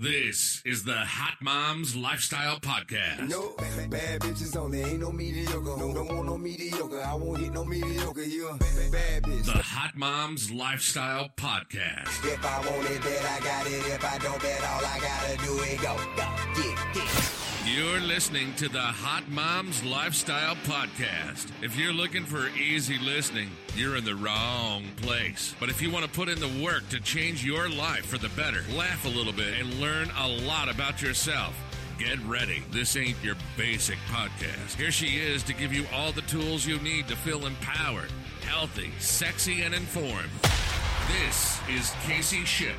This is the Hot Moms Lifestyle Podcast. No, bad, bad bitches only, ain't no mediocre. No, don't want no mediocre. I won't hit no mediocre. You bad, bad bitch. The Hot Moms Lifestyle Podcast. If I want it, bet I got it. If I don't bet, all I gotta do is go, go, get, get. You're listening to the Hot Moms Lifestyle Podcast. If you're looking for easy listening, you're in the wrong place. But if you want to put in the work to change your life for the better, laugh a little bit, and learn a lot about yourself, Get ready. This ain't your basic podcast. Here she is to give you all the tools you need to feel empowered, healthy, sexy, and informed. This is Casey Ship.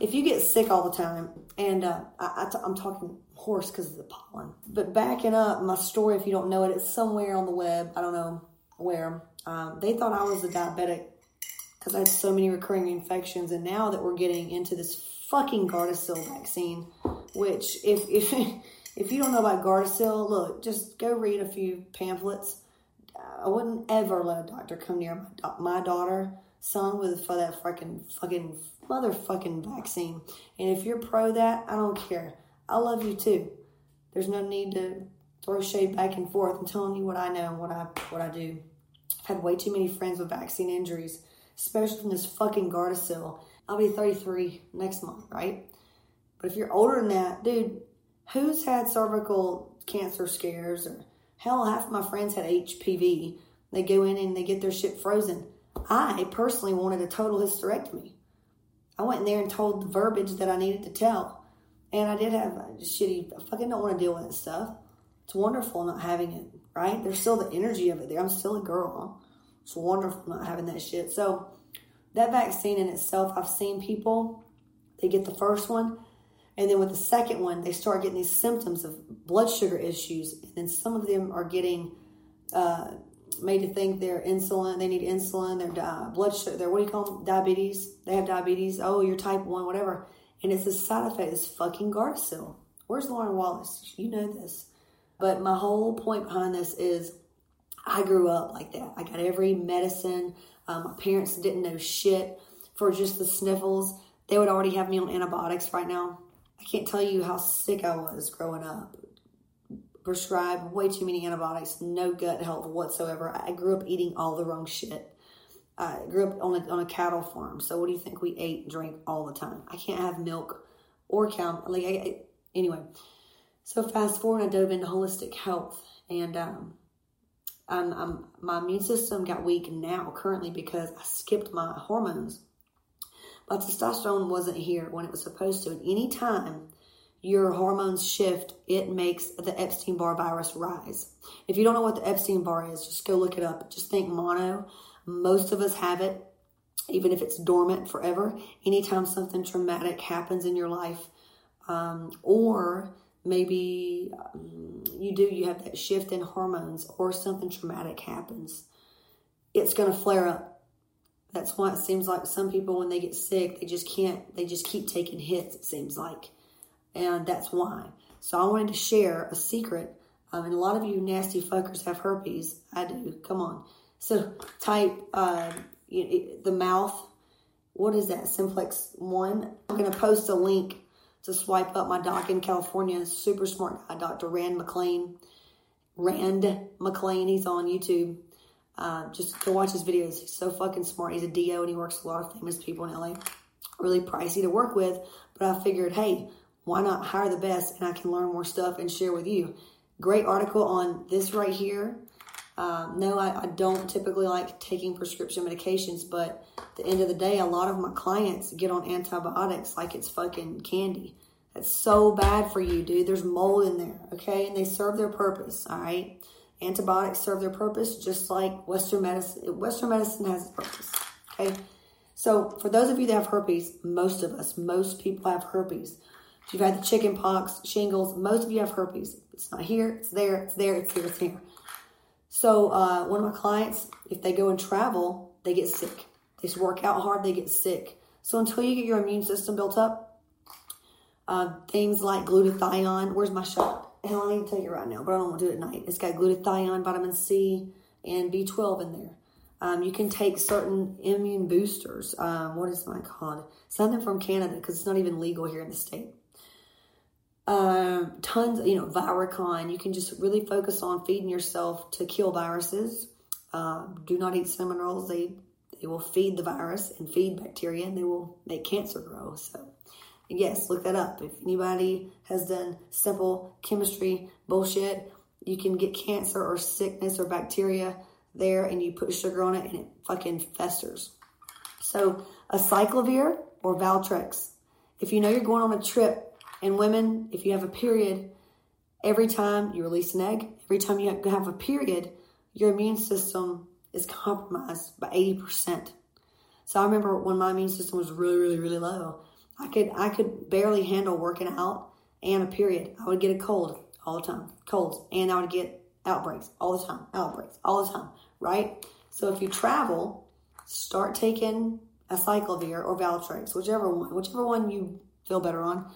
If you get sick all the time, and uh, I, I t- I'm talking horse because of the pollen, but backing up my story, if you don't know it, it's somewhere on the web. I don't know where. Um, they thought I was a diabetic because I had so many recurring infections, and now that we're getting into this fucking Gardasil vaccine, which if if if you don't know about Gardasil, look, just go read a few pamphlets. I wouldn't ever let a doctor come near my, my daughter, son, with for that fucking fucking motherfucking vaccine. And if you're pro that, I don't care. I love you too. There's no need to throw shade back and forth. I'm telling you what I know and what I what I do. I've had way too many friends with vaccine injuries, especially from this fucking Gardasil. I'll be 33 next month, right? But if you're older than that, dude, who's had cervical cancer scares or hell, half of my friends had HPV. They go in and they get their shit frozen. I personally wanted a total hysterectomy. I went in there and told the verbiage that I needed to tell. And I did have shitty, I fucking don't want to deal with that stuff. It's wonderful not having it, right? There's still the energy of it there. I'm still a girl. It's wonderful not having that shit. So, that vaccine in itself, I've seen people, they get the first one, and then with the second one, they start getting these symptoms of blood sugar issues. And then some of them are getting uh, made to think they're insulin, they need insulin, their di- blood sugar, their, what do you call them? Diabetes. They have diabetes. Oh, you're type 1, whatever. And it's a side effect, this fucking Gardasil. Where's Lauren Wallace? You know this. But my whole point behind this is I grew up like that. I got every medicine. Um, my parents didn't know shit for just the sniffles. They would already have me on antibiotics right now. I can't tell you how sick I was growing up. Prescribed way too many antibiotics, no gut health whatsoever. I grew up eating all the wrong shit. I grew up on a, on a cattle farm. So what do you think we ate and drank all the time? I can't have milk or cow. Like I, I, anyway, so fast forward, I dove into holistic health, and um, I'm, my immune system got weak now currently because I skipped my hormones. My testosterone wasn't here when it was supposed to. And anytime your hormones shift, it makes the Epstein Barr virus rise. If you don't know what the Epstein Barr is, just go look it up. Just think mono. Most of us have it, even if it's dormant forever. Anytime something traumatic happens in your life, um, or maybe um, you do, you have that shift in hormones, or something traumatic happens, it's going to flare up. That's why it seems like some people, when they get sick, they just can't, they just keep taking hits, it seems like. And that's why. So I wanted to share a secret. Um, and a lot of you nasty fuckers have herpes. I do. Come on. So type uh, you, the mouth. What is that? Simplex 1. I'm to post a link to swipe up my doc in California. Super smart guy, Dr. Rand McClain. Rand McClain. He's on YouTube. Uh, just go watch his videos. He's so fucking smart. He's a DO and he works with a lot of famous people in LA. Really pricey to work with, but I figured, hey, why not hire the best and I can learn more stuff and share with you. Great article on this right here. Um, no, I, I don't typically like taking prescription medications, but at the end of the day, a lot of my clients get on antibiotics like it's fucking candy. That's so bad for you, dude. There's mold in there, okay? And they serve their purpose, all right? Antibiotics serve their purpose just like Western medicine. Western medicine has its purpose, okay? So, for those of you that have herpes, most of us, most people have herpes. If you've had the chicken pox, shingles, most of you have herpes. It's not here, it's there, it's there, it's here, it's here. So, uh, one of my clients, if they go and travel, they get sick. They just work out hard, they get sick. So, until you get your immune system built up, uh, things like glutathione, where's my shot? Hell, I need to take it right now, but I don't want to do it at night. It's got glutathione, vitamin C, and B12 in there. Um, you can take certain immune boosters. Um, what is mine called? Something from Canada because it's not even legal here in the state. Um, tons, you know, Viricon. You can just really focus on feeding yourself to kill viruses. Uh, do not eat cinnamon rolls. They they will feed the virus and feed bacteria, and they will make cancer grow. So, yes, look that up. If anybody has done simple chemistry bullshit, you can get cancer or sickness or bacteria there, and you put sugar on it, and it fucking festers. So, acyclovir or Valtrex. If you know you're going on a trip, and women, if you have a period, every time you release an egg, every time you have a period, your immune system is compromised by 80%. So I remember when my immune system was really, really, really low, I could I could barely handle working out and a period. I would get a cold all the time, colds, and I would get outbreaks all the time, outbreaks all the time, right? So if you travel, start taking acyclovir or Valtrex, whichever one, whichever one you feel better on.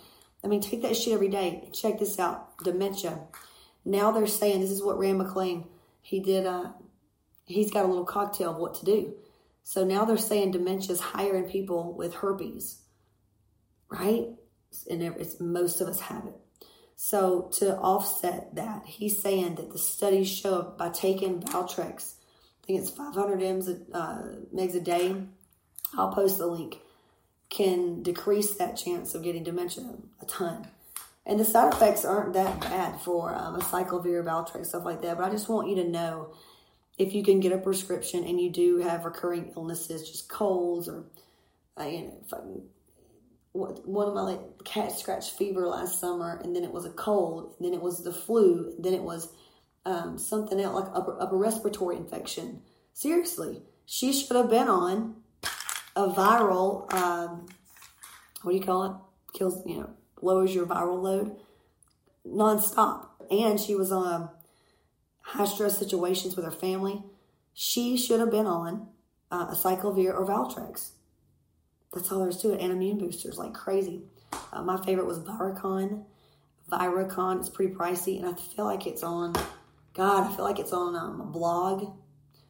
I mean, take that shit every day. Check this out, dementia. Now they're saying this is what Rand McClain he did. Uh, he's got a little cocktail of what to do. So now they're saying dementia is higher in people with herpes, right? And it's, most of us have it. So to offset that, he's saying that the studies show by taking Valtrex, I think it's 500 m's uh, megs a day. I'll post the link. Can decrease that chance of getting dementia a ton. And the side effects aren't that bad for um, acyclovir, Valtrex, stuff like that. But I just want you to know if you can get a prescription and you do have recurring illnesses, just colds or, uh, you know, fucking, one of my like cat scratch fever last summer, and then it was a cold, then it was the flu, then it was um, something else like upper, upper respiratory infection. Seriously, she should have been on a viral. Um, what do you call it? Kills you know lowers your viral load nonstop, and she was on. High stress situations with her family, she should have been on uh, acyclovir or Valtrex. That's all there is to it. And immune boosters like crazy. Uh, my favorite was Viricon. Viricon is pretty pricey, and I feel like it's on. God, I feel like it's on um, a blog.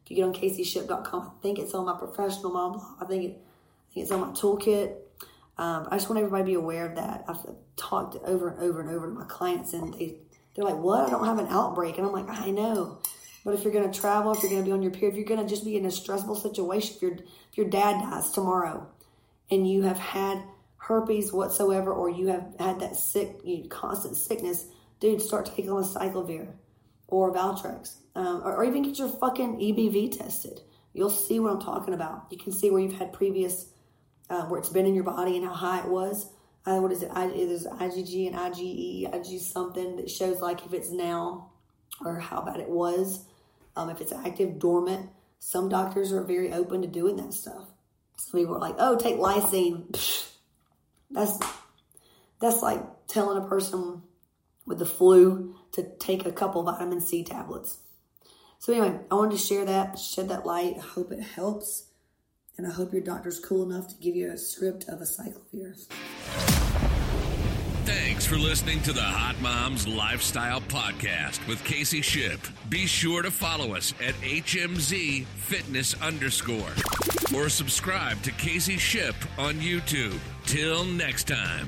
You get on CaseyShip.com, I think it's on my professional mom blog. I think it, I think it's on my toolkit. Um, I just want everybody to be aware of that. I've talked over and over and over to my clients, and they they're like, what? I don't have an outbreak. And I'm like, I know. But if you're going to travel, if you're going to be on your period, if you're going to just be in a stressful situation, if, your if your dad dies tomorrow and you have had herpes whatsoever, or you have had that sick, you constant sickness, dude, start taking on acyclovir or Valtrex, um, or, or even get your fucking EBV tested. You'll see what I'm talking about. You can see where you've had previous, uh, where it's been in your body and how high it was uh, what is it? I, there's IgG and IgE, IgG something that shows like if it's now or how bad it was, um, if it's active, dormant. Some doctors are very open to doing that stuff. Some people are like, "Oh, take lysine." That's that's like telling a person with the flu to take a couple vitamin C tablets. So anyway, I wanted to share that, shed that light. I hope it helps. And I hope your doctor's cool enough to give you a script of a acyclovir. Thanks for listening to the Hot Moms Lifestyle Podcast with Casey Ship. Be sure to follow us at HMZ Fitness underscore or subscribe to Casey Ship on YouTube. Till next time.